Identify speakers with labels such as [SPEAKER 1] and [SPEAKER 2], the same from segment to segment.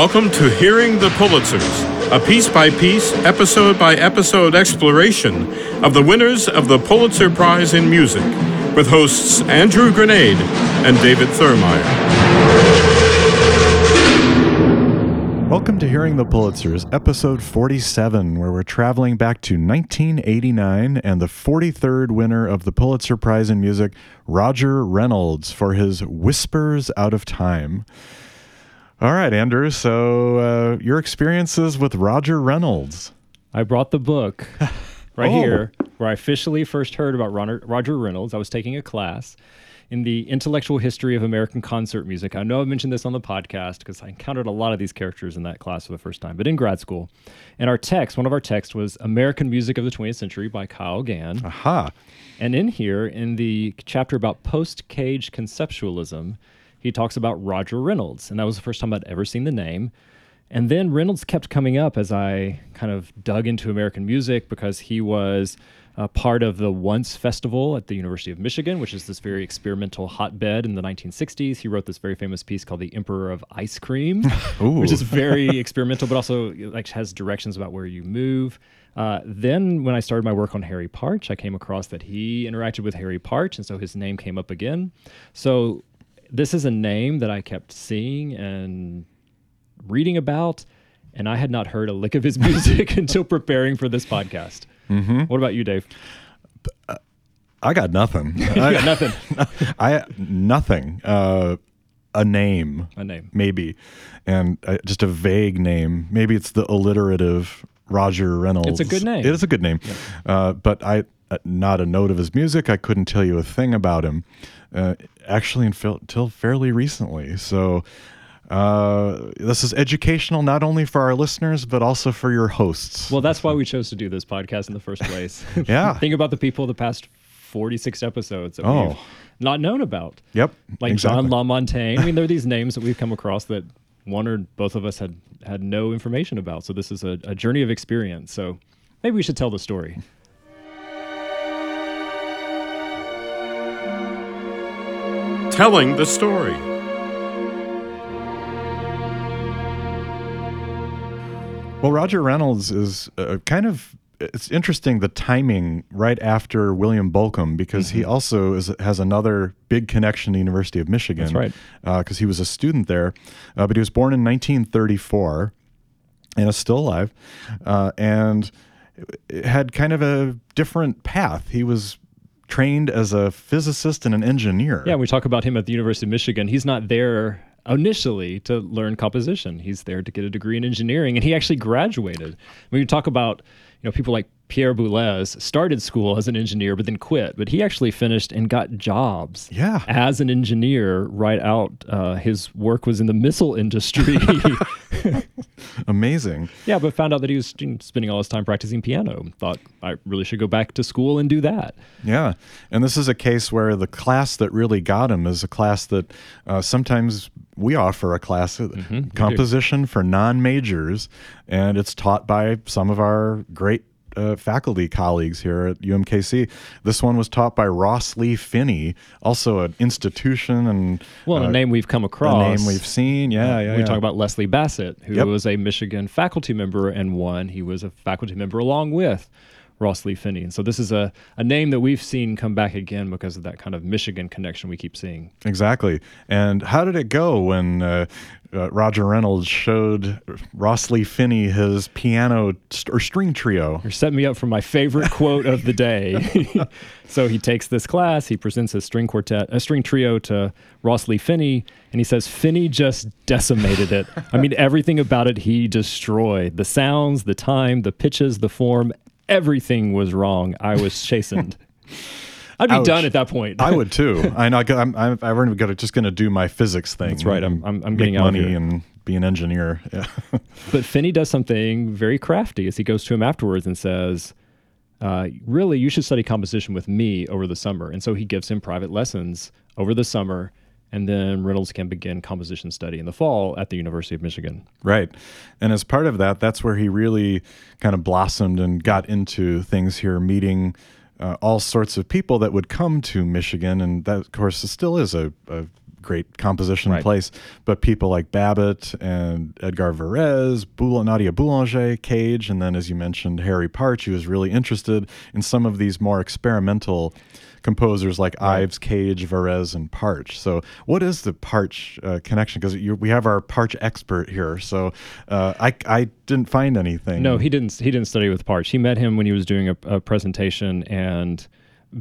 [SPEAKER 1] Welcome to Hearing the Pulitzers, a piece by piece, episode by episode exploration of the winners of the Pulitzer Prize in Music with hosts Andrew Granade and David Thurmaier.
[SPEAKER 2] Welcome to Hearing the Pulitzers, episode 47, where we're traveling back to 1989 and the 43rd winner of the Pulitzer Prize in Music, Roger Reynolds, for his Whispers Out of Time. All right, Andrew, so uh, your experiences with Roger Reynolds.
[SPEAKER 3] I brought the book right
[SPEAKER 2] Oh.
[SPEAKER 3] here where I officially first heard about Roger Reynolds. I was taking a class in the intellectual history of American concert music. I know I've mentioned this on the podcast because I encountered a lot of these characters in that class for the first time, but in grad school. And our text, one of our texts was American Music of the 20th Century by Kyle Gann.
[SPEAKER 2] Aha.
[SPEAKER 3] And in here, in the chapter about post cage conceptualism, he talks about Roger Reynolds. And that was the first time I'd ever seen the name. And then Reynolds kept coming up as I kind of dug into American music because he was a part of the Once Festival at the University of Michigan, which is this very experimental hotbed in the 1960s. He wrote this very famous piece called "The Emperor of Ice Cream," which is very experimental, but also like has directions about where you move. Uh, then, when I started my work on Harry Partch, I came across that he interacted with Harry Partch, and so his name came up again. So, this is a name that I kept seeing and reading about, and I had not heard a lick of his music until preparing for this podcast. Mm-hmm. What about you, Dave?
[SPEAKER 2] I got nothing. I,
[SPEAKER 3] got nothing.
[SPEAKER 2] I nothing. Uh, a name,
[SPEAKER 3] A name.
[SPEAKER 2] maybe, and uh, just a vague name. Maybe it's the alliterative Roger Reynolds.
[SPEAKER 3] It's a good name.
[SPEAKER 2] It is a good name, uh, but I uh, not a note of his music. I couldn't tell you a thing about him, uh, actually until, fairly recently. So. Uh, this is educational not only for our listeners but also for your hosts.
[SPEAKER 3] Well, that's why we chose to do this podcast in the first place.
[SPEAKER 2] Yeah.
[SPEAKER 3] Think about the people the past 46 episodes that
[SPEAKER 2] Oh.
[SPEAKER 3] we've not known about.
[SPEAKER 2] yep,
[SPEAKER 3] Like
[SPEAKER 2] exactly.
[SPEAKER 3] John La Montaine. I mean, there are these names that we've come across that one or both of us had had no information about. So this is a, a journey of experience. So maybe we should tell the story.
[SPEAKER 1] Telling the story.
[SPEAKER 2] Well, Roger Reynolds is uh, kind of it's interesting the timing right after William Bolcom because he
[SPEAKER 3] Mm-hmm.
[SPEAKER 2] also is, has another big connection to the University of Michigan.
[SPEAKER 3] That's right.
[SPEAKER 2] Because he was a student there, uh, but he was born in 1934 and is still alive, uh, and had kind of a different path. He was trained as a physicist and an engineer.
[SPEAKER 3] Yeah, we talk about him at the University of Michigan. He's not there initially to learn composition. He's there to get a degree in engineering, and he actually graduated. When you talk about you know people like Pierre Boulez started school as an engineer, but then quit. But he actually finished and got jobs.
[SPEAKER 2] Yeah.
[SPEAKER 3] as an engineer right out. Uh, his work was in the missile industry.
[SPEAKER 2] Amazing.
[SPEAKER 3] yeah, but found out that he was spending all his time practicing piano. Thought I really should go back to school and do that.
[SPEAKER 2] Yeah. And this is a case where the class that really got him is a class that uh, sometimes we offer a class, uh,
[SPEAKER 3] do.
[SPEAKER 2] composition for non majors, and it's taught by some of our great. Uh, faculty colleagues here at UMKC. This one was taught by Ross Lee Finney, also an institution and
[SPEAKER 3] Well,
[SPEAKER 2] uh,
[SPEAKER 3] a name we've come across, a
[SPEAKER 2] name we've seen. Yeah, yeah.
[SPEAKER 3] we
[SPEAKER 2] yeah.
[SPEAKER 3] talk about Leslie Bassett, who
[SPEAKER 2] Yep.
[SPEAKER 3] was a Michigan faculty member and one. He was a faculty member along with Ross Lee Finney. And so this is a, a name that we've seen come back again because of that kind of Michigan connection we keep seeing.
[SPEAKER 2] Exactly. And how did it go when uh, uh, Roger Reynolds showed Ross Lee Finney his piano st- or string trio?
[SPEAKER 3] You're setting me up for my favorite quote of the day. so he takes this class, he presents a string quartet, a string trio to Ross Lee Finney, and he says Finney just decimated it. I mean, everything about it he destroyed. The sounds, the time, the pitches, the form, everything was wrong. I was chastened. I'd be
[SPEAKER 2] Ouch.
[SPEAKER 3] done at that point.
[SPEAKER 2] I would too. I know. I'm. I'm. I'm just going to do my physics thing.
[SPEAKER 3] That's right. I'm- I'm- I'm getting out of
[SPEAKER 2] money and be an engineer. Yeah.
[SPEAKER 3] But Finney does something very crafty as he goes to him afterwards and says, uh, Really, you should study composition with me over the summer. And so he gives him private lessons over the summer. And then Reynolds can begin composition study in the fall at the University of Michigan.
[SPEAKER 2] Right. And as part of that, that's where he really kind of blossomed and got into things here, meeting uh, all sorts of people that would come to Michigan. And that, of course, still is a, a great composition
[SPEAKER 3] Right.
[SPEAKER 2] place. But people like Babbitt and Edgar Varese, Boul- Nadia Boulanger, Cage, and then as you mentioned, Harry Partch, he was really interested in some of these more experimental composers like Ives, Cage, Varese, and Partch. So, what is the Partch uh, connection? Because we have our Partch expert here. So, uh, I I didn't find anything.
[SPEAKER 3] No, he didn't. He didn't study with Partch. He met him when he was doing a, a presentation and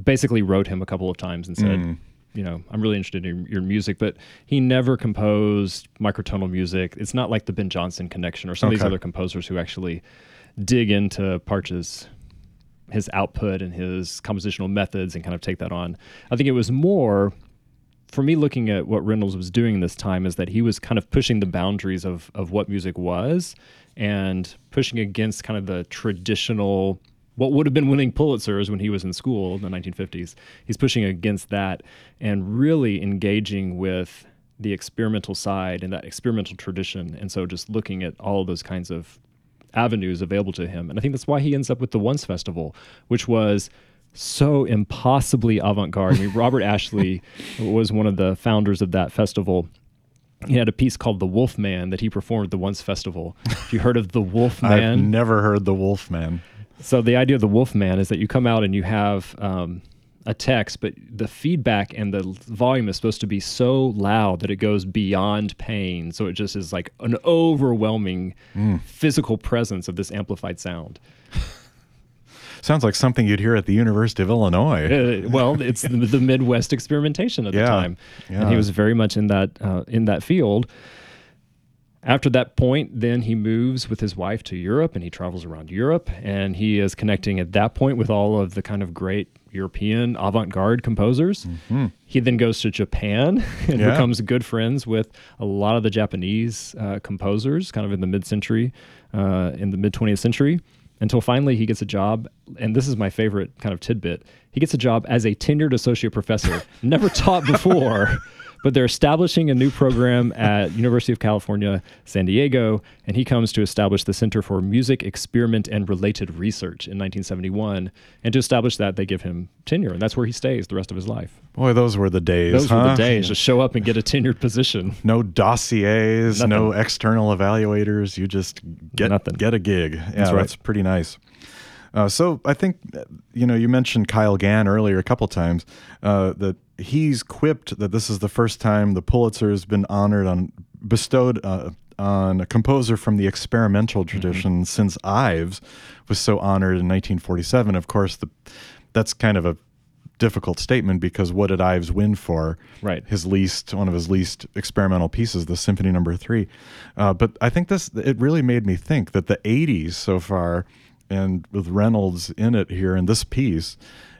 [SPEAKER 3] basically wrote him a couple of times and said,
[SPEAKER 2] Mm.
[SPEAKER 3] you know, I'm really interested in your music. But he never composed microtonal music. It's not like the Ben Johnston connection or some of these other composers who actually dig into Partch's his output and his compositional methods and kind of take that on. I think it was more for me looking at what Reynolds was doing this time is that he was kind of pushing the boundaries of of what music was and pushing against kind of the traditional what would have been winning Pulitzers when he was in school in the 1950s. He's pushing against that and really engaging with the experimental side and that experimental tradition. And so just looking at all those kinds of avenues available to him. And I think that's why he ends up with the Once Festival, which was so impossibly avant-garde. I mean, Robert Ashley was one of the founders of that festival. He had a piece called "The Wolf Man" that he performed at the Once Festival. Have you heard of the Wolf Man?
[SPEAKER 2] I've never heard the Wolf Man.
[SPEAKER 3] So the idea of the Wolf Man is that you come out and you have um, a text, but the feedback and the volume is supposed to be so loud that it goes beyond pain. So it just is like an overwhelming physical presence of this amplified sound.
[SPEAKER 2] Sounds like something you'd hear at the University of Illinois.
[SPEAKER 3] Uh, well, it's the, the Midwest experimentation at
[SPEAKER 2] Yeah,
[SPEAKER 3] the time, and he was very much in that uh, in that field. After that point, then he moves with his wife to Europe, and he travels around Europe, and he is connecting at that point with all of the kind of great European avant-garde composers. He then goes to Japan and
[SPEAKER 2] Mm-hmm. Yeah.
[SPEAKER 3] becomes good friends with a lot of the Japanese uh, composers, kind of in the mid-century, uh, in the mid 20th century until finally he gets a job and this is my favorite kind of tidbit he gets a job as a tenured associate professor never taught before but they're establishing a new program at university of california san diego and he comes to establish the center for music experiment and related research in 1971 and to establish that they give him tenure and that's where he stays the rest of his life
[SPEAKER 2] Boy, those were the days.
[SPEAKER 3] those were the days just show up and get a tenured position
[SPEAKER 2] No dossiers, no external evaluators. You just get
[SPEAKER 3] Nothing.
[SPEAKER 2] get a gig. Yeah,
[SPEAKER 3] That's
[SPEAKER 2] that's, pretty nice. Uh, so I think you know you mentioned Kyle Gann earlier a couple times uh, that he's quipped that this is the first time the Pulitzer has been honored on bestowed uh, on a composer from the experimental
[SPEAKER 3] Mm-hmm.
[SPEAKER 2] tradition since Ives was so honored in 1947. Of course, the that's kind of a difficult statement because what did Ives win for?
[SPEAKER 3] Right.
[SPEAKER 2] His least, one of his least experimental pieces, the Symphony Number Three. Uh, but I think this it really made me think that the '80s so far, and with Reynolds in it here in this piece,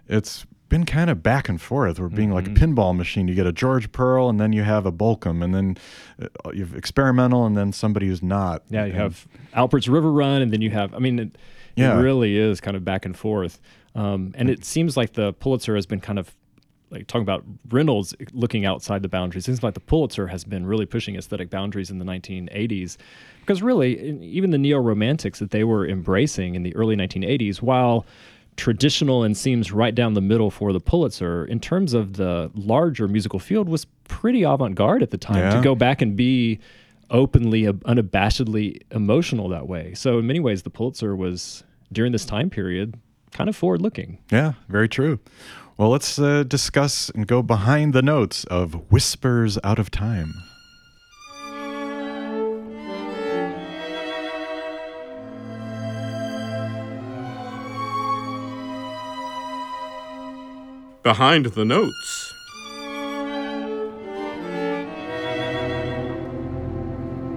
[SPEAKER 2] it's been kind of back and forth. We're being like a
[SPEAKER 3] Mm-hmm.
[SPEAKER 2] pinball machine. You get a George Perle, and then you have a Bolcom, and then uh, you have experimental, and then somebody who's not.
[SPEAKER 3] Yeah, you
[SPEAKER 2] And-
[SPEAKER 3] have Albert's River Run, and then you have. I mean, it,
[SPEAKER 2] Yeah.
[SPEAKER 3] it really is kind of back and forth. Um, and it seems like the Pulitzer has been kind of like talking about Reynolds looking outside the boundaries. It seems like the Pulitzer has been really pushing aesthetic boundaries in the 1980s, because really, even the neo romantics that they were embracing in the early 1980s, while traditional and seems right down the middle for the Pulitzer in terms of the larger musical field was pretty avant-garde at the time
[SPEAKER 2] Yeah.
[SPEAKER 3] to go back and be openly uh, unabashedly emotional that way so in many ways the pulitzer was during this time period kind of forward looking
[SPEAKER 2] Yeah, very true. Well, let's uh, discuss and go behind the notes of Whispers Out of Time.
[SPEAKER 1] Behind the Notes.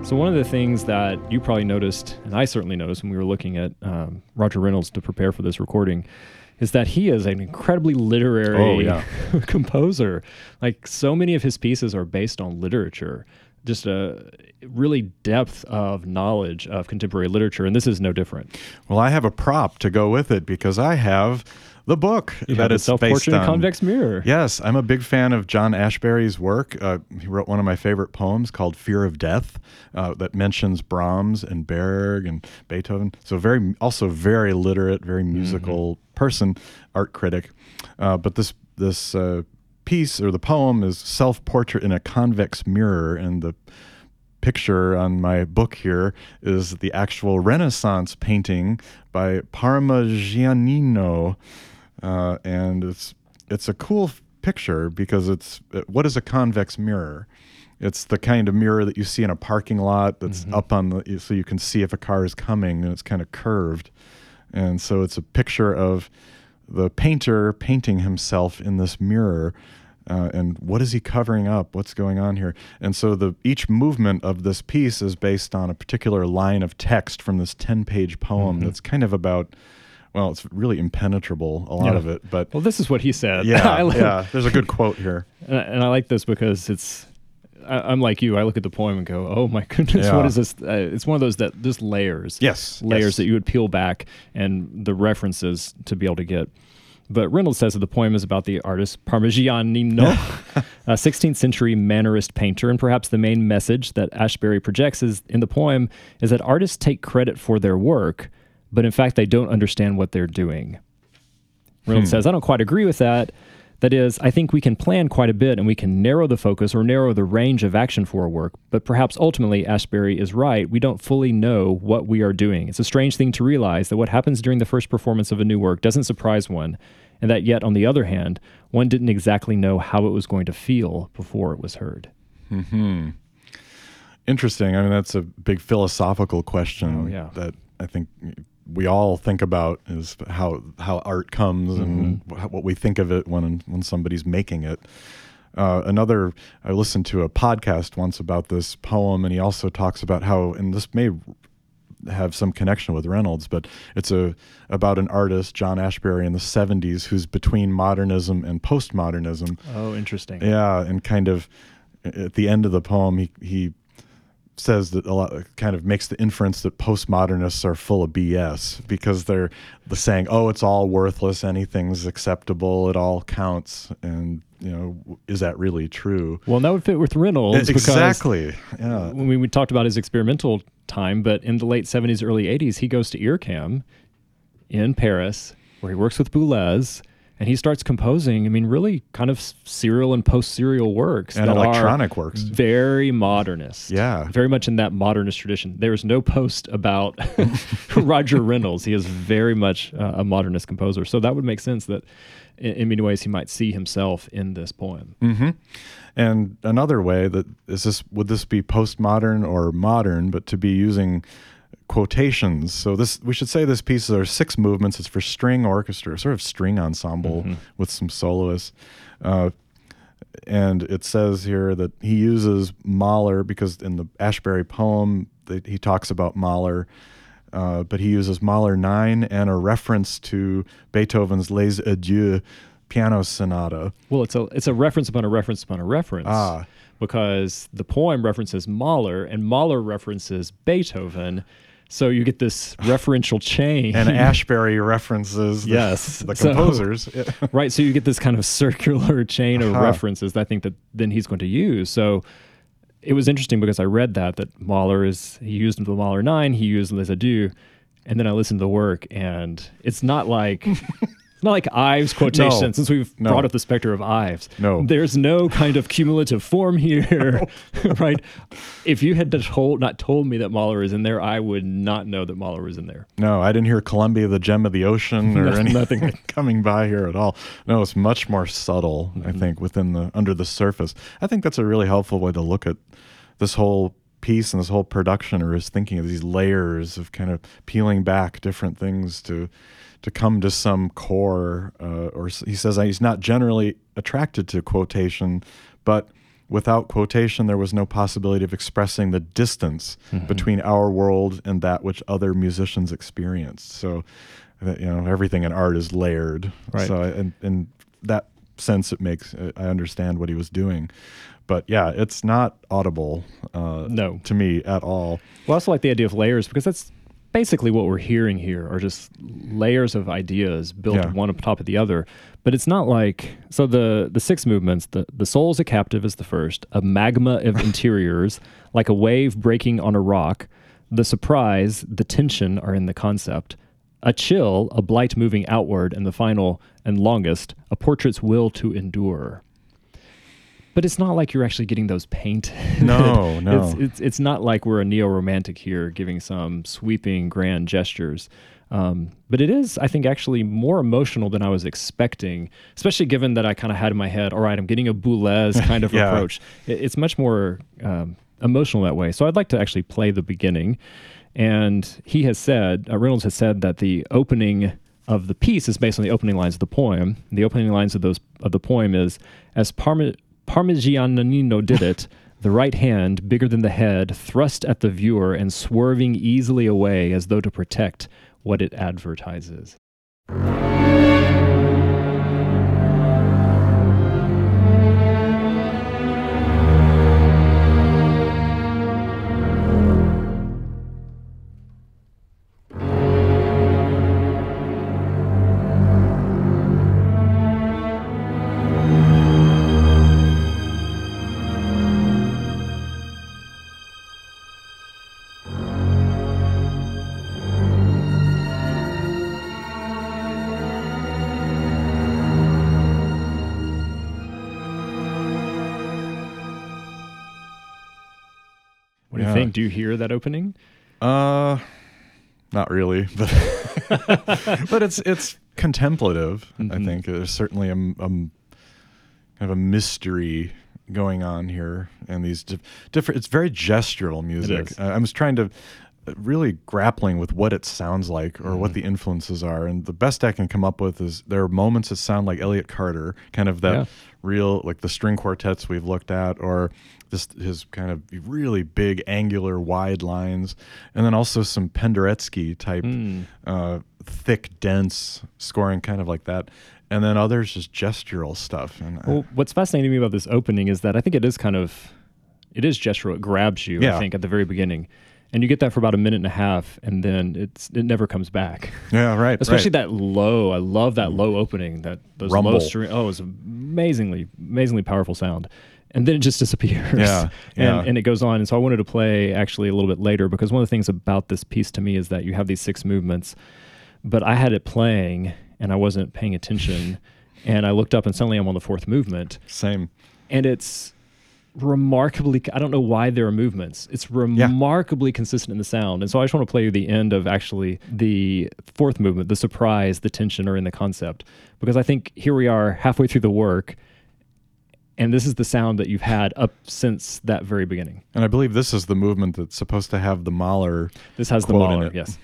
[SPEAKER 3] so one of the things that you probably noticed and i certainly noticed when we were looking at um, roger reynolds to prepare for this recording is that he is an incredibly literary
[SPEAKER 2] Oh, yeah.
[SPEAKER 3] composer like so many of his pieces are based on literature just a really depth of knowledge of contemporary literature and this is no different
[SPEAKER 2] Well, I have a prop to go with it because I have the book
[SPEAKER 3] you
[SPEAKER 2] that it's based on.
[SPEAKER 3] convex mirror
[SPEAKER 2] Yes, I'm a big fan of John Ashbery's work. Uh, he wrote one of my favorite poems called "Fear of Death," uh, that mentions Brahms and Berg and Beethoven. So very, also very literate, very musical person, art critic. Uh, but this this uh, piece or the poem is Self Portrait in a Convex Mirror, and the picture on my book here is the actual Renaissance painting by Parmigianino. Uh, and it's it's a cool f- picture because it's what is a convex mirror? It's the kind of mirror that you see in a parking lot that's up on the so you can see if a car is coming and it's kind of curved. And so it's a picture of the painter painting himself in this mirror. Uh, and what is he covering up? What's going on here? And so the each movement of this piece is based on a particular line of text from this ten-page poem that's kind of about. Well, it's really impenetrable, a lot
[SPEAKER 3] Yeah.
[SPEAKER 2] of it, but
[SPEAKER 3] Well, this is what he said.
[SPEAKER 2] yeah,
[SPEAKER 3] I like-
[SPEAKER 2] yeah. There's a good quote here.
[SPEAKER 3] And I, and I like this because it's. I, I'm like you. I look at the poem and go, "Oh my goodness,
[SPEAKER 2] Yeah.
[SPEAKER 3] what is this?" Uh, it's one of those that just layers.
[SPEAKER 2] Yes,
[SPEAKER 3] layers
[SPEAKER 2] yes.
[SPEAKER 3] that you would peel back and the references to be able to get. But Reynolds says that the poem is about the artist Parmigianino, a 16th century Mannerist painter, and perhaps the main message that Ashbery projects is in the poem is that artists take credit for their work, but in fact they don't understand what they're doing. Reynolds hmm. says, I don't quite agree with that. That is, I think we can plan quite a bit and we can narrow the focus or narrow the range of action for our work, but perhaps ultimately Ashbery is right. We don't fully know what we are doing. It's a strange thing to realize that what happens during the first performance of a new work doesn't surprise one, and that yet, on the other hand, one didn't exactly know how it was going to feel before it was heard. Hmm.
[SPEAKER 2] Interesting. I mean, that's a big philosophical question
[SPEAKER 3] Oh, yeah.
[SPEAKER 2] that I think we all think about is how how art comes and
[SPEAKER 3] Mm-hmm.
[SPEAKER 2] wh- what we think of it when when somebody's making it. Uh, another, I listened to a podcast once about this poem, and he also talks about how, and this may have some connection with Reynolds, but it's a about an artist, John Ashbery, in the '70s, who's between modernism and postmodernism.
[SPEAKER 3] Oh, interesting.
[SPEAKER 2] Yeah, and kind of at the end of the poem, he he says that a lot kind of makes the inference that postmodernists are full of BS because they're the saying, "Oh, it's all worthless. Anything's acceptable. It all counts." And you know, is that really true?
[SPEAKER 3] Well, that would fit with Reynolds. because
[SPEAKER 2] exactly. Yeah.
[SPEAKER 3] when we, we talked about his experimental time, but in the late 70s, early 80s, he goes to IRCAM in Paris, where he works with Boulez, and he starts composing, I mean, really kind of serial and post serial works.
[SPEAKER 2] And
[SPEAKER 3] that are
[SPEAKER 2] electronic works.
[SPEAKER 3] Very modernist.
[SPEAKER 2] Yeah.
[SPEAKER 3] Very much in that modernist tradition. There's no post about Roger Reynolds. He is very much uh, a modernist composer. So that would make sense that in, in many ways he might see himself in this poem.
[SPEAKER 2] And another way that is this would this be postmodern or modern, but to be using quotations. So this we should say this piece are six movements. It's for string orchestra, sort of string ensemble with some soloists. Uh, and it says here that he uses Mahler because in the Ashbery poem that he talks about Mahler, uh, but he uses Mahler nine and a reference to Beethoven's Les Adieux piano sonata.
[SPEAKER 3] Well, it's a it's a reference upon a reference upon a reference.
[SPEAKER 2] Ah.
[SPEAKER 3] Because the poem references Mahler and Mahler references Beethoven. So you get this referential chain.
[SPEAKER 2] and Ashbery references the,
[SPEAKER 3] Yes.
[SPEAKER 2] the composers. Yeah.
[SPEAKER 3] right. So you get this kind of circular chain of
[SPEAKER 2] Uh-huh.
[SPEAKER 3] references that I think that then he's going to use. So it was interesting because I read that that Mahler is he used the Mahler nine, he used Les Adieux, and then I listened to the work and it's not like not like Ives quotation
[SPEAKER 2] No.
[SPEAKER 3] since we've
[SPEAKER 2] No.
[SPEAKER 3] brought up the specter of Ives.
[SPEAKER 2] No.
[SPEAKER 3] There's no kind of cumulative form here. right. If you had told not told me that Mahler is in there, I would not know that Mahler was in there.
[SPEAKER 2] No, I didn't hear Columbia, the gem of the ocean, or
[SPEAKER 3] No-
[SPEAKER 2] anything
[SPEAKER 3] nothing.
[SPEAKER 2] coming by here at all. No, it's much more subtle.
[SPEAKER 3] Mm-hmm.
[SPEAKER 2] I think within the under the surface. I think that's a really helpful way to look at this whole piece and this whole production, or is thinking of these layers of kind of peeling back different things to to come to some core. Uh, or he says he's not generally attracted to quotation, but without quotation, there was no possibility of expressing the distance
[SPEAKER 3] Mm-hmm.
[SPEAKER 2] between our world and that which other musicians experienced. So, you know, everything in art is layered.
[SPEAKER 3] Right.
[SPEAKER 2] So, in, in that sense, it makes I understand what he was doing. But yeah, it's not audible. Uh,
[SPEAKER 3] No.
[SPEAKER 2] to me at all.
[SPEAKER 3] Well, I also like the idea of layers because that's basically what we're hearing here are just layers of ideas built
[SPEAKER 2] Yeah.
[SPEAKER 3] one on top of the other. But it's not like so the the six movements. The the soul's a captive is the first. A magma of interiors, like a wave breaking on a rock. The surprise, the tension are in the concept. A chill, a blight moving outward, and the final and longest, a portrait's will to endure. But it's not like you're actually getting those painted.
[SPEAKER 2] No, no.
[SPEAKER 3] It's, it's it's not like we're a neo romantic here, giving some sweeping grand gestures. Um, but it is, I think, actually more emotional than I was expecting, especially given that I kind of had in my head, all right, I'm getting a Boulez kind of
[SPEAKER 2] Yeah.
[SPEAKER 3] approach. It, it's much more um, emotional that way. So I'd like to actually play the beginning. And he has said, uh, Reynolds has said that the opening of the piece is based on the opening lines of the poem. The opening lines of those of the poem is, as Parme- Parmigianino did it. The right hand, bigger than the head, thrust at the viewer and swerving easily away as though to protect what it advertises. What do
[SPEAKER 2] Yeah.
[SPEAKER 3] you think? Do you hear that opening?
[SPEAKER 2] Uh, not really, but but it's it's contemplative. I
[SPEAKER 3] Mhm.
[SPEAKER 2] think there's certainly a, a kind of a mystery going on here, and these dif- different. It's very gestural music. Uh, I was trying to really grappling with what it sounds like or what
[SPEAKER 3] Mhm.
[SPEAKER 2] the influences are, and the best I can come up with is there are moments that sound like Elliott Carter, kind of that
[SPEAKER 3] Yeah.
[SPEAKER 2] real like the string quartets we've looked at, or this his kind of really big angular wide lines, and then also some Penderecki type
[SPEAKER 3] Mm.
[SPEAKER 2] uh, thick dense scoring, kind of like that, and then others just gestural stuff. And I-
[SPEAKER 3] what's fascinating to me about this opening is that I think it is kind of, it is gestural. It grabs you.
[SPEAKER 2] Yeah.
[SPEAKER 3] I think at the very beginning, and you get that for about a minute and a half, and then it's it never comes back.
[SPEAKER 2] yeah, right,
[SPEAKER 3] Especially
[SPEAKER 2] right.
[SPEAKER 3] that low. I love that low opening. That those low
[SPEAKER 2] Rumble.
[SPEAKER 3] string. Oh, it's amazingly, amazingly powerful sound. And then it just disappears.
[SPEAKER 2] Yeah, yeah.
[SPEAKER 3] And, and it goes on. And so I wanted to play actually a little bit later because one of the things about this piece to me is that you have these six movements, but I had it playing and I wasn't paying attention. and I looked up and suddenly I'm on the fourth movement.
[SPEAKER 2] Same.
[SPEAKER 3] And it's remarkably I don't know why there are movements. It's remarkably consistent in the sound. And so I just want to play you the end of actually the fourth movement, the surprise, the tension are in the concept. Because I think here we are halfway through the work and this is the sound that you've had up since that very beginning.
[SPEAKER 2] And I believe this is the movement that's supposed to have the Mahler.
[SPEAKER 3] This has the Mahler, yes.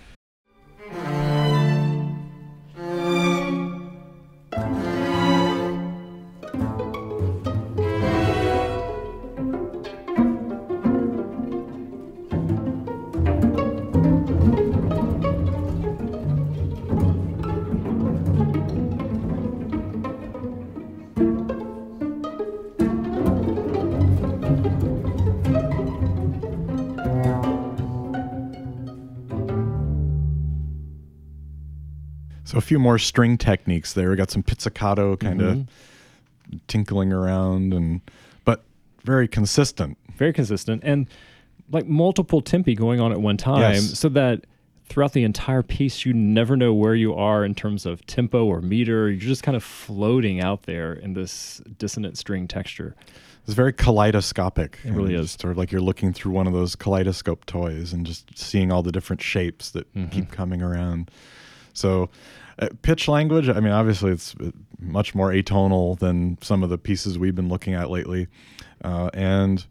[SPEAKER 2] A few more string techniques there. We got some pizzicato kind of
[SPEAKER 3] Mhm.
[SPEAKER 2] tinkling around, and but very consistent.
[SPEAKER 3] very consistent and like multiple tempi going on at one time
[SPEAKER 2] Yes.
[SPEAKER 3] so that throughout the entire piece you never know where you are in terms of tempo or meter you're just kind of floating out there in this dissonant string texture
[SPEAKER 2] It's very kaleidoscopic.
[SPEAKER 3] It really is.
[SPEAKER 2] Sort of like you're looking through one of those kaleidoscope toys and just seeing all the different shapes that
[SPEAKER 3] Mhm.
[SPEAKER 2] keep coming around. So, uh, pitch language, I mean, obviously it's uh, much more atonal than some of the pieces we've been looking at lately. Uh, and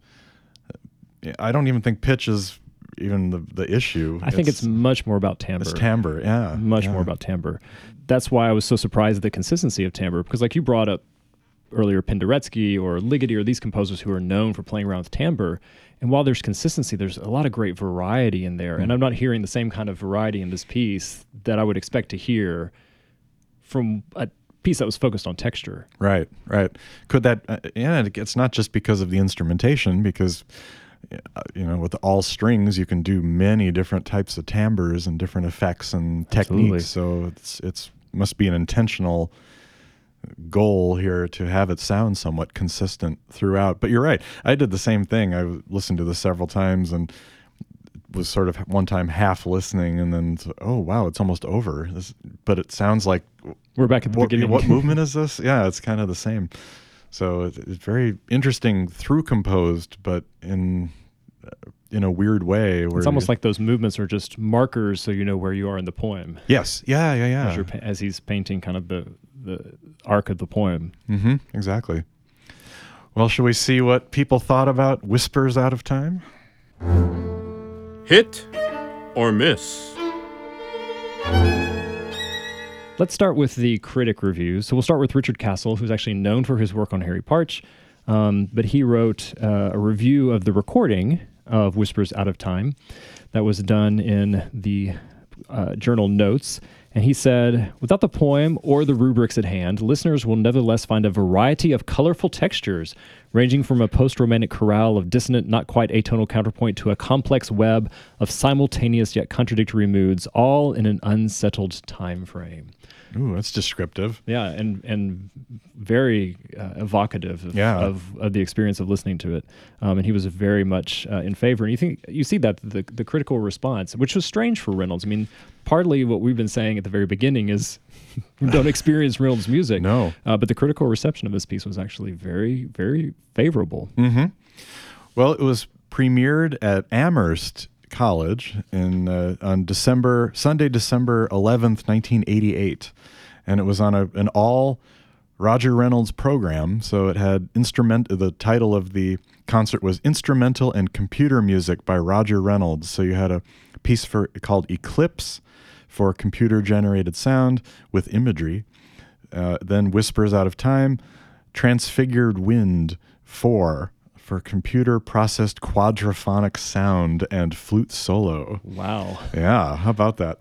[SPEAKER 2] uh, I don't even think pitch is even the, the issue.
[SPEAKER 3] i think it's, much more about timbre
[SPEAKER 2] it's timbre, yeah.
[SPEAKER 3] much
[SPEAKER 2] yeah.
[SPEAKER 3] more about timbre that's why i was so surprised at the consistency of timbre because like you brought up earlier penderecki or ligeti or these composers who are known for playing around with timbre and while there's consistency there's a lot of great variety in there and i'm not hearing the same kind of variety in this piece that i would expect to hear from a piece that was focused on texture
[SPEAKER 2] Right, right. Could that? Uh, yeah, it's not just because of the instrumentation, because uh, you know, with all strings, you can do many different types of timbres and different effects and
[SPEAKER 3] Absolutely.
[SPEAKER 2] techniques. So it's it's must be an intentional goal here to have it sound somewhat consistent throughout. But you're right. I did the same thing. I listened to this several times and was sort of one time half listening and then oh wow it's almost over this, but it sounds like
[SPEAKER 3] we're back at the
[SPEAKER 2] what,
[SPEAKER 3] beginning
[SPEAKER 2] what movement is this? Yeah, it's kind of the same. So it's, it's very interesting through composed, but in uh, in a weird way. Where
[SPEAKER 3] It's almost like those movements are just markers, so you know where you are in the poem
[SPEAKER 2] yes, yeah, yeah, yeah.
[SPEAKER 3] as, pa- as he's painting kind of the the arc of the poem.
[SPEAKER 2] Mm-hmm. Exactly. Well, shall we see what people thought about Whispers Out of Time?
[SPEAKER 1] Hit or miss?
[SPEAKER 3] Let's start with the critic reviews. So we'll start with Richard Kassel, who's actually known for his work on Harry Partch, um, but he wrote uh, a review of the recording of Whispers Out of Time that was done in the uh, journal Notes. And he said, without the poem or the rubrics at hand, listeners will nevertheless find a variety of colorful textures, ranging from a post romantic chorale of dissonant, not quite atonal counterpoint to a complex web of simultaneous yet contradictory moods, all in an unsettled time frame.
[SPEAKER 2] Ooh, that's descriptive.
[SPEAKER 3] Yeah, and and very uh, evocative of,
[SPEAKER 2] Yeah.
[SPEAKER 3] of, of the experience of listening to it. Um, and he was very much uh, in favor. And you think you see that the the critical response, which was strange for Reynolds. I mean, partly what we've been saying at the very beginning is don't experience Reynolds' music.
[SPEAKER 2] No.
[SPEAKER 3] uh, but the critical reception of this piece was actually very very favorable.
[SPEAKER 2] Well, it was premiered at Amherst College in uh, on December Sunday, December eleventh, nineteen eighty eight, and it was on a, an all Roger Reynolds program. So it had instrument. The title of the concert was "Instrumental and Computer Music" by Roger Reynolds. So you had a piece for called "Eclipse" for computer generated sound with imagery. Uh, then Whispers Out of Time, Transfigured Wind 4 for computer processed quadraphonic sound and flute solo.
[SPEAKER 3] Wow.
[SPEAKER 2] Yeah, how about that?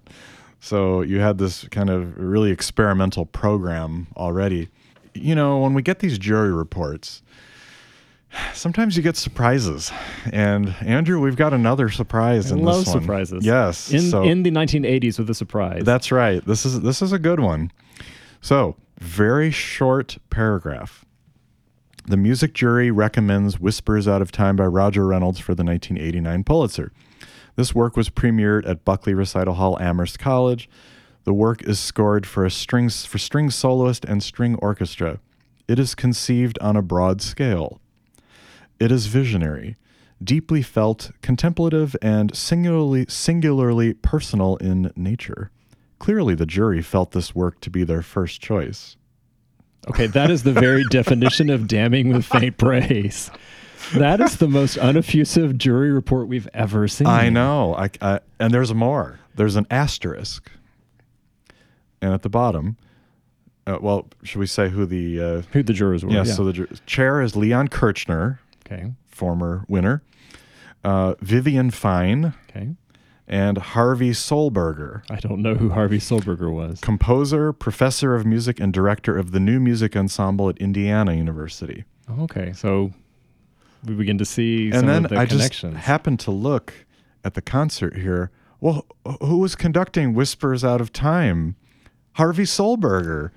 [SPEAKER 2] So you had this kind of really experimental program already. You know, when we get these jury reports, sometimes you get surprises. And Andrew, we've got another surprise
[SPEAKER 3] I
[SPEAKER 2] in
[SPEAKER 3] love
[SPEAKER 2] this one.
[SPEAKER 3] surprises.
[SPEAKER 2] Yes.
[SPEAKER 3] In
[SPEAKER 2] so-
[SPEAKER 3] in the 1980s with a surprise.
[SPEAKER 2] that's right. This is this is a good one. So, very short paragraph. The music jury recommends Whispers Out of Time by Roger Reynolds for the 1989 Pulitzer. This work was premiered at Buckley Recital Hall, Amherst College. The work is scored for a strings for string soloist and string orchestra. It is conceived on a broad scale. It is visionary, deeply felt, contemplative, and singularly singularly personal in nature. Clearly, the jury felt this work to be their first choice.
[SPEAKER 3] Okay, that is the very definition of damning with faint praise. That is the most uneffusive jury report we've ever seen.
[SPEAKER 2] I know. I, I, and there's more. There's an asterisk. And at the bottom, uh, well, should we say who the. Uh,
[SPEAKER 3] Who the jurors were.
[SPEAKER 2] yeah, so the ju- chair is Leon Kirchner,
[SPEAKER 3] okay.
[SPEAKER 2] former winner, uh, Vivian Fine,
[SPEAKER 3] Okay.
[SPEAKER 2] And Harvey Sollberger.
[SPEAKER 3] I don't know who Harvey Sollberger was.
[SPEAKER 2] composer, professor of music, and director of the New Music Ensemble at Indiana University.
[SPEAKER 3] Okay, so we begin to see
[SPEAKER 2] and
[SPEAKER 3] some
[SPEAKER 2] then
[SPEAKER 3] of the
[SPEAKER 2] I just happened to look at the concert here. Well, who was conducting Whispers Out of Time? Harvey Sollberger.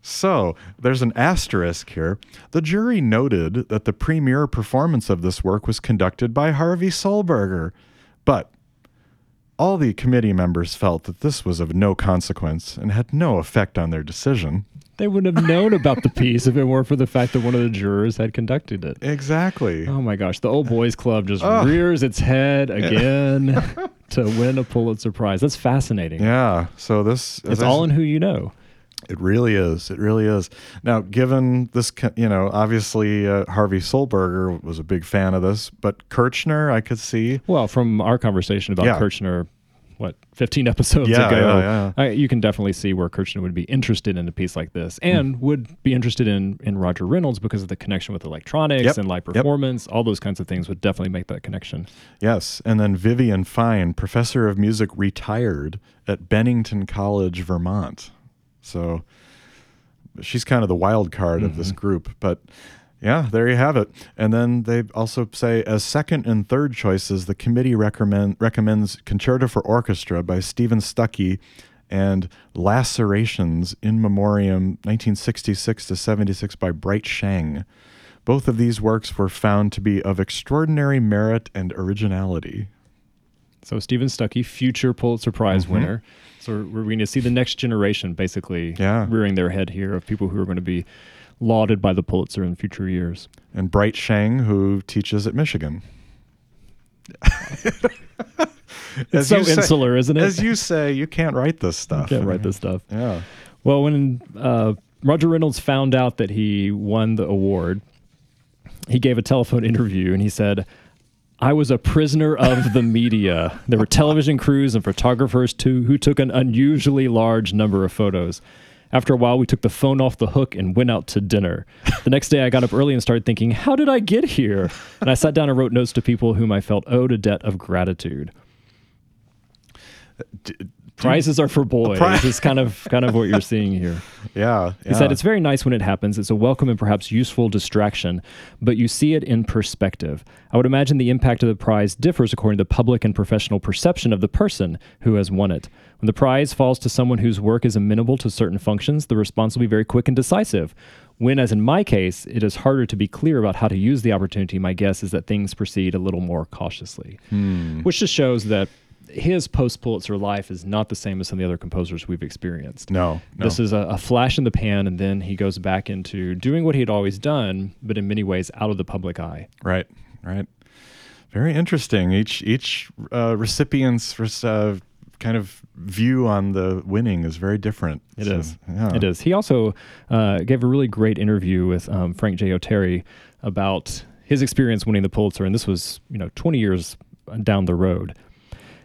[SPEAKER 2] So there's an asterisk here. The jury noted that the premiere performance of this work was conducted by Harvey Sollberger, but all the committee members felt that this was of no consequence and had no effect on their decision.
[SPEAKER 3] they wouldn't have known about the piece if it weren't for the fact that one of the jurors had conducted it.
[SPEAKER 2] Exactly.
[SPEAKER 3] Oh my gosh, the old boys club just rears its head again to win a Pulitzer Prize. That's fascinating.
[SPEAKER 2] Yeah. So this
[SPEAKER 3] It's all in who you know.
[SPEAKER 2] It really is. It really is. Now, given this, you know, obviously uh, Harvey Sollberger was a big fan of this, but Kirchner, I could see.
[SPEAKER 3] Well, from our conversation about
[SPEAKER 2] Yeah.
[SPEAKER 3] Kirchner, what, 15 episodes
[SPEAKER 2] Yeah,
[SPEAKER 3] ago,
[SPEAKER 2] yeah.
[SPEAKER 3] I, you can definitely see where Kirchner would be interested in a piece like this and would be interested in, in Roger Reynolds because of the connection with electronics
[SPEAKER 2] Yep,
[SPEAKER 3] and live
[SPEAKER 2] yep.
[SPEAKER 3] performance. All those kinds of things would definitely make that connection.
[SPEAKER 2] Yes. And then Vivian Fine, professor of music, retired at Bennington College, Vermont. So she's kind of the wild card of this mm-hmm. group. But yeah, there you have it. And then they also say as second and third choices, the committee recommend, recommends Concerto for Orchestra by Steven Stucky and Lacerations in Memoriam 1966 to 76 by Bright Sheng. Both of these works were found to be of extraordinary merit and originality.
[SPEAKER 3] So Steven Stucky, future Pulitzer Prize mm-hmm. winner. So we're going to see the next generation basically.
[SPEAKER 2] Yeah.
[SPEAKER 3] rearing their head here of people who are going to be lauded by the Pulitzer in future years.
[SPEAKER 2] And Bright Sheng, who teaches at Michigan.
[SPEAKER 3] It's so insular, isn't it?
[SPEAKER 2] As you say, you can't write this stuff.
[SPEAKER 3] You Can't write this stuff.
[SPEAKER 2] Yeah.
[SPEAKER 3] Well, when uh, Roger Reynolds found out that he won the award, he gave a telephone interview and he said, I was a prisoner of the media. There were television crews and photographers too who took an unusually large number of photos. After a while, we took the phone off the hook and went out to dinner. The next day, I got up early and started thinking, How did I get here? And I sat down and wrote notes to people whom I felt owed a debt of gratitude.
[SPEAKER 2] Uh,
[SPEAKER 3] Prizes are for boys.
[SPEAKER 2] pri-
[SPEAKER 3] is kind of kind of what you're seeing here.
[SPEAKER 2] Yeah.
[SPEAKER 3] He said it's very nice when it happens. It's a welcome and perhaps useful distraction, but you see it in perspective. I would imagine the impact of the prize differs according to the public and professional perception of the person who has won it. When the prize falls to someone whose work is amenable to certain functions, the response will be very quick and decisive. When, as in my case, it is harder to be clear about how to use the opportunity, my guess is that things proceed a little more cautiously. Hmm. Which just shows that his post Pulitzer life is not the same as some of the other composers we've experienced.
[SPEAKER 2] No. no.
[SPEAKER 3] This is a, a flash in the pan, and then he goes back into doing what he'd always done, but in many ways out of the public eye.
[SPEAKER 2] Right, right. Very interesting. Each each uh, recipient's uh, kind of view on the winning is very different.
[SPEAKER 3] It
[SPEAKER 2] So,
[SPEAKER 3] is.
[SPEAKER 2] Yeah.
[SPEAKER 3] It is. He also uh, gave a really great interview with um, Frank J. Oteri about his experience winning the Pulitzer, and this was you know 20 years down the road.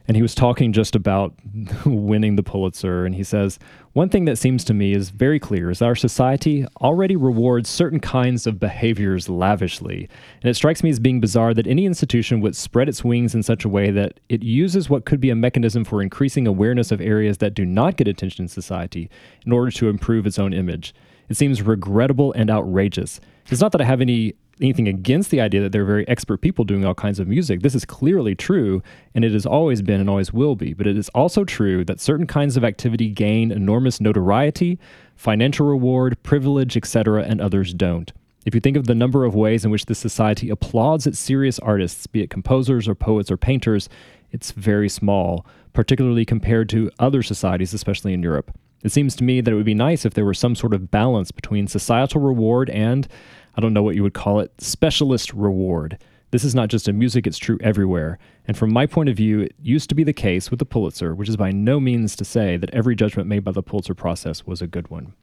[SPEAKER 3] And he was talking just about winning the Pulitzer, and he says one thing that seems to me is very clear is our society already rewards certain kinds of behaviors lavishly, and it strikes me as being bizarre that any institution would spread its wings in such a way that it uses what could be a mechanism for increasing awareness of areas that do not get attention in society in order to improve its own image. It seems regrettable and outrageous. It's not that I have any anything against the idea that there are very expert people doing all kinds of music. This is clearly true, and it has always been and always will be. But it is also true that certain kinds of activity gain enormous notoriety, financial reward, privilege, etc., and others don't. If you think of the number of ways in which this society applauds its serious artists, be it composers or poets or painters, it's very small, particularly compared to other societies, especially in Europe. It seems to me that it would be nice if there were some sort of balance between societal reward and, I don't know what you would call it, specialist reward. This is not just in music, it's true everywhere. And from my point of view, it used to be the case with the Pulitzer, which is by no means to say that every judgment made by the Pulitzer process was a good one.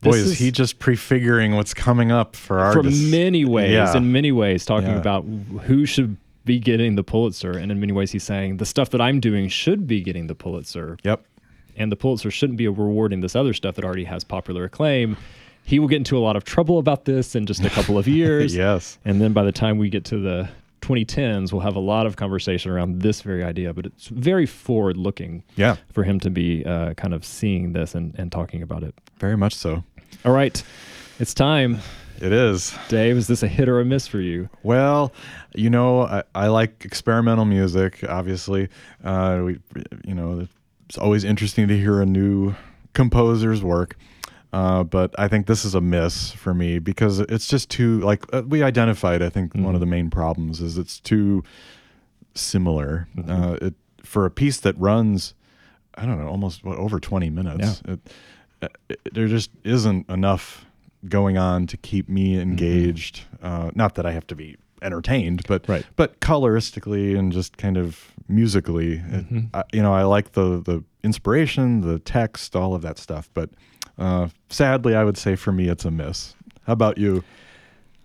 [SPEAKER 2] Boy,
[SPEAKER 3] This
[SPEAKER 2] is,
[SPEAKER 3] is-
[SPEAKER 2] he just prefiguring what's coming up for our
[SPEAKER 3] for many ways,
[SPEAKER 2] Yeah.
[SPEAKER 3] in many ways, talking
[SPEAKER 2] Yeah.
[SPEAKER 3] about who should be getting the Pulitzer. And in many ways, he's saying the stuff that I'm doing should be getting the Pulitzer.
[SPEAKER 2] Yep.
[SPEAKER 3] And the Pulitzer shouldn't be rewarding this other stuff that already has popular acclaim. He will get into a lot of trouble about this in just a couple of years.
[SPEAKER 2] Yes.
[SPEAKER 3] And then by the time we get to the 2010s, we'll have a lot of conversation around this very idea. But it's very forward looking
[SPEAKER 2] Yeah.
[SPEAKER 3] for him to be uh, kind of seeing this and, and talking about it.
[SPEAKER 2] Very much so.
[SPEAKER 3] All right. It's time.
[SPEAKER 2] It is.
[SPEAKER 3] Dave, is this a hit or a miss for you?
[SPEAKER 2] Well, you know, I, I like experimental music. Obviously, uh, we, you know, it's always interesting to hear a new composer's work. Uh, but I think this is a miss for me because it's just too like uh, we identified. I think one of the main problems is it's too similar. Uh, it for a piece that runs, I don't know, almost what over twenty minutes. It, uh, it, there just isn't enough going on to keep me engaged. Uh, not that I have to be entertained, but
[SPEAKER 3] Right.
[SPEAKER 2] but coloristically and just kind of musically, it- I, you know, I like the the inspiration, the text, all of that stuff. But uh, sadly, I would say for me, it's a miss. How about you?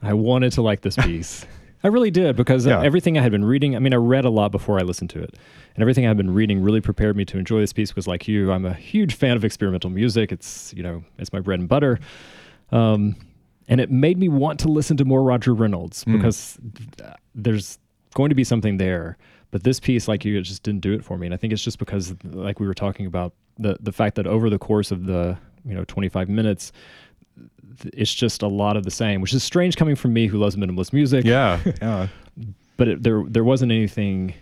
[SPEAKER 3] I wanted to like this piece. I really did because uh,
[SPEAKER 2] Yeah.
[SPEAKER 3] everything I had been reading, I mean, I read a lot before I listened to it. And everything I've been reading really prepared me to enjoy this piece because, like you, I'm a huge fan of experimental music. It's, you know, it's my bread and butter. Um, and it made me want to listen to more Roger Reynolds hmm. because th- there's going to be something there. But this piece, like you, just didn't do it for me. And I think it's just because, like we were talking about, the the fact that over the course of the you know 25 minutes, it's just a lot of the same, which is strange coming from me who loves minimalist music.
[SPEAKER 2] Yeah, yeah,
[SPEAKER 3] But it, there there wasn't anything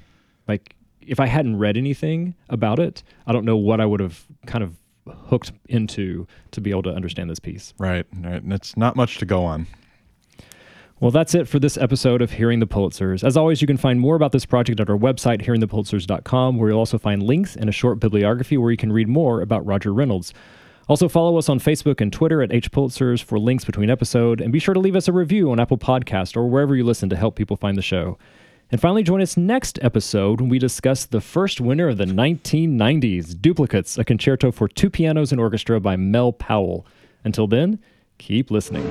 [SPEAKER 3] like if I hadn't read anything about it, I don't know what I would have kind of hooked into to be able to understand this piece.
[SPEAKER 2] right, right. And it's not much to go on.
[SPEAKER 3] Well, that's it for this episode of Hearing the Pulitzers. As always, you can find more about this project at our website, hearingthepulitzers.com, where you'll also find links and a short bibliography where you can read more about Roger Reynolds. Also, follow us on Facebook and Twitter at H Pulitzers for links between episode, and be sure to leave us a review on Apple Podcast or wherever you listen to help people find the show. And finally, join us next episode when we discuss the first winner of the 1990s, Duplicates, a concerto for two pianos and orchestra by Mel Powell. Until then, keep listening.